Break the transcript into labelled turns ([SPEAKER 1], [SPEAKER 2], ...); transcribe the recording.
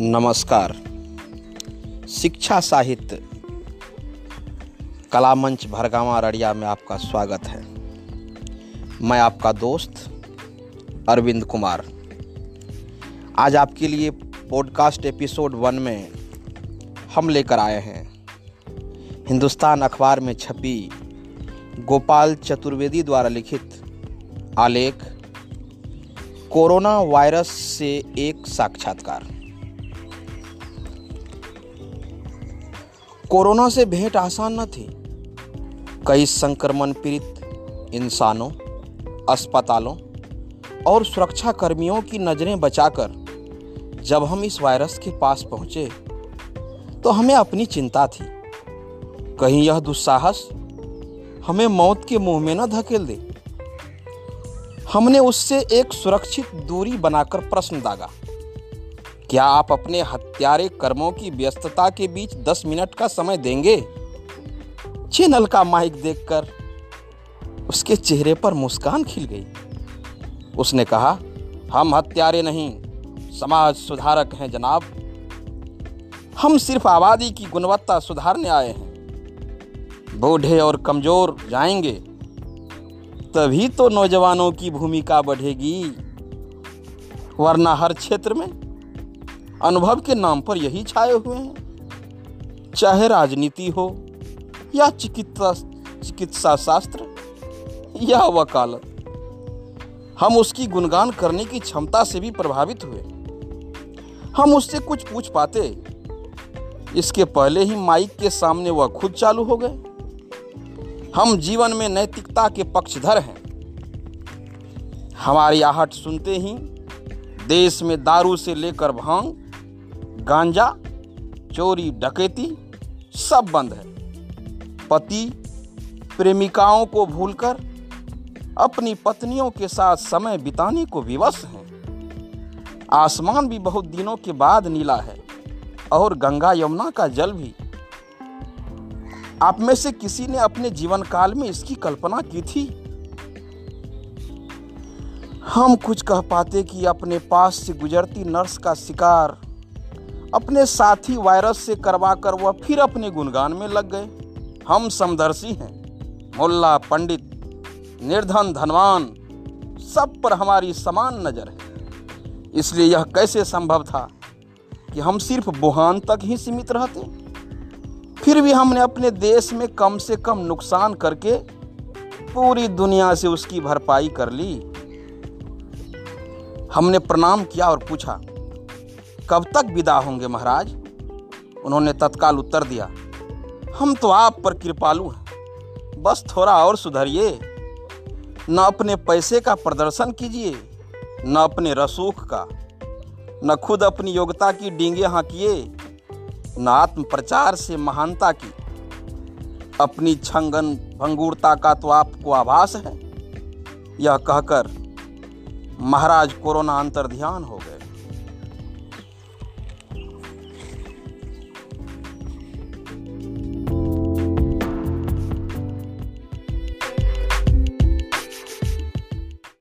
[SPEAKER 1] नमस्कार। शिक्षा साहित्य, कला मंच भरगावा रड़िया में आपका स्वागत है। मैं आपका दोस्त, अरविंद कुमार। आज आपके लिए पॉडकास्ट एपिसोड वन में हम लेकर आए हैं। हिंदुस्तान अखबार में छपी गोपाल चतुर्वेदी द्वारा लिखित आलेख, कोरोना वायरस से एक साक्षात्कार। कोरोना से भेंट आसान न थी। कई संक्रमण पीड़ित इंसानों, अस्पतालों और सुरक्षा कर्मियों की नज़रें बचाकर जब हम इस वायरस के पास पहुँचे तो हमें अपनी चिंता थी। कहीं यह दुस्साहस हमें मौत के मुँह में न धकेल दे। हमने उससे एक सुरक्षित दूरी बनाकर प्रश्न दागा। क्या आप अपने हत्यारे कर्मों की व्यस्तता के बीच दस मिनट का समय देंगे? चैनल का माइक देखकर उसके चेहरे पर मुस्कान खिल गई। उसने कहा, हम हत्यारे नहीं, समाज सुधारक हैं जनाब। हम सिर्फ़ आबादी की गुणवत्ता सुधारने आए हैं। बूढ़े और कमज़ोर जाएँगे, तभी तो नौजवानों की भूमिका बढ़ेगी। वरना हर क्षेत्र में अनुभव के नाम पर यही छाए हुए हैं। चाहे राजनीति हो या चिकित्सा चिकित्सा शास्त्र या वकालत, हम उसकी गुणगान करने की क्षमता से भी प्रभावित हुए। हम उससे कुछ पूछ पाते। इसके पहले ही माइक के सामने वह खुद चालू हो गए। हम जीवन में नैतिकता के पक्षधर हैं। हमारी आहट सुनते ही देश में दारू से लेकर भाँग गांजा, चोरी, डकैती सब बंद है। पति प्रेमिकाओं को भूलकर अपनी पत्नियों के साथ समय बिताने को विवश हैं। आसमान भी बहुत दिनों के बाद नीला है और गंगा यमुना का जल भी। आप में से किसी ने अपने जीवन काल में इसकी कल्पना की थी? हम कुछ कह पाते कि अपने पास से गुजरती नर्स का शिकार अपने साथी वायरस से करवा कर वह फिर अपने गुणगान में लग गए। हम समदर्शी हैं। मुल्ला, पंडित, निर्धन, धनवान, सब पर हमारी समान नज़र है। इसलिए यह कैसे संभव था कि हम सिर्फ़ बुहान तक ही सीमित रहते? फिर भी हमने अपने देश में कम से कम नुकसान करके पूरी दुनिया से उसकी भरपाई कर ली। हमने प्रणाम किया और पूछा कब तक विदा होंगे महाराज? उन्होंने तत्काल उत्तर दिया, हम तो आप पर कृपालु हैं। बस थोड़ा और सुधरिए। न अपने पैसे का प्रदर्शन कीजिए, न अपने रसूख का। न खुद अपनी योग्यता की डींगे हाँकिए, न आत्म प्रचार से महानता की। अपनी छंगन भंगुरता का तो आपको आभास है। यह कहकर महाराज कोरोना अंतर ध्यान हो गए।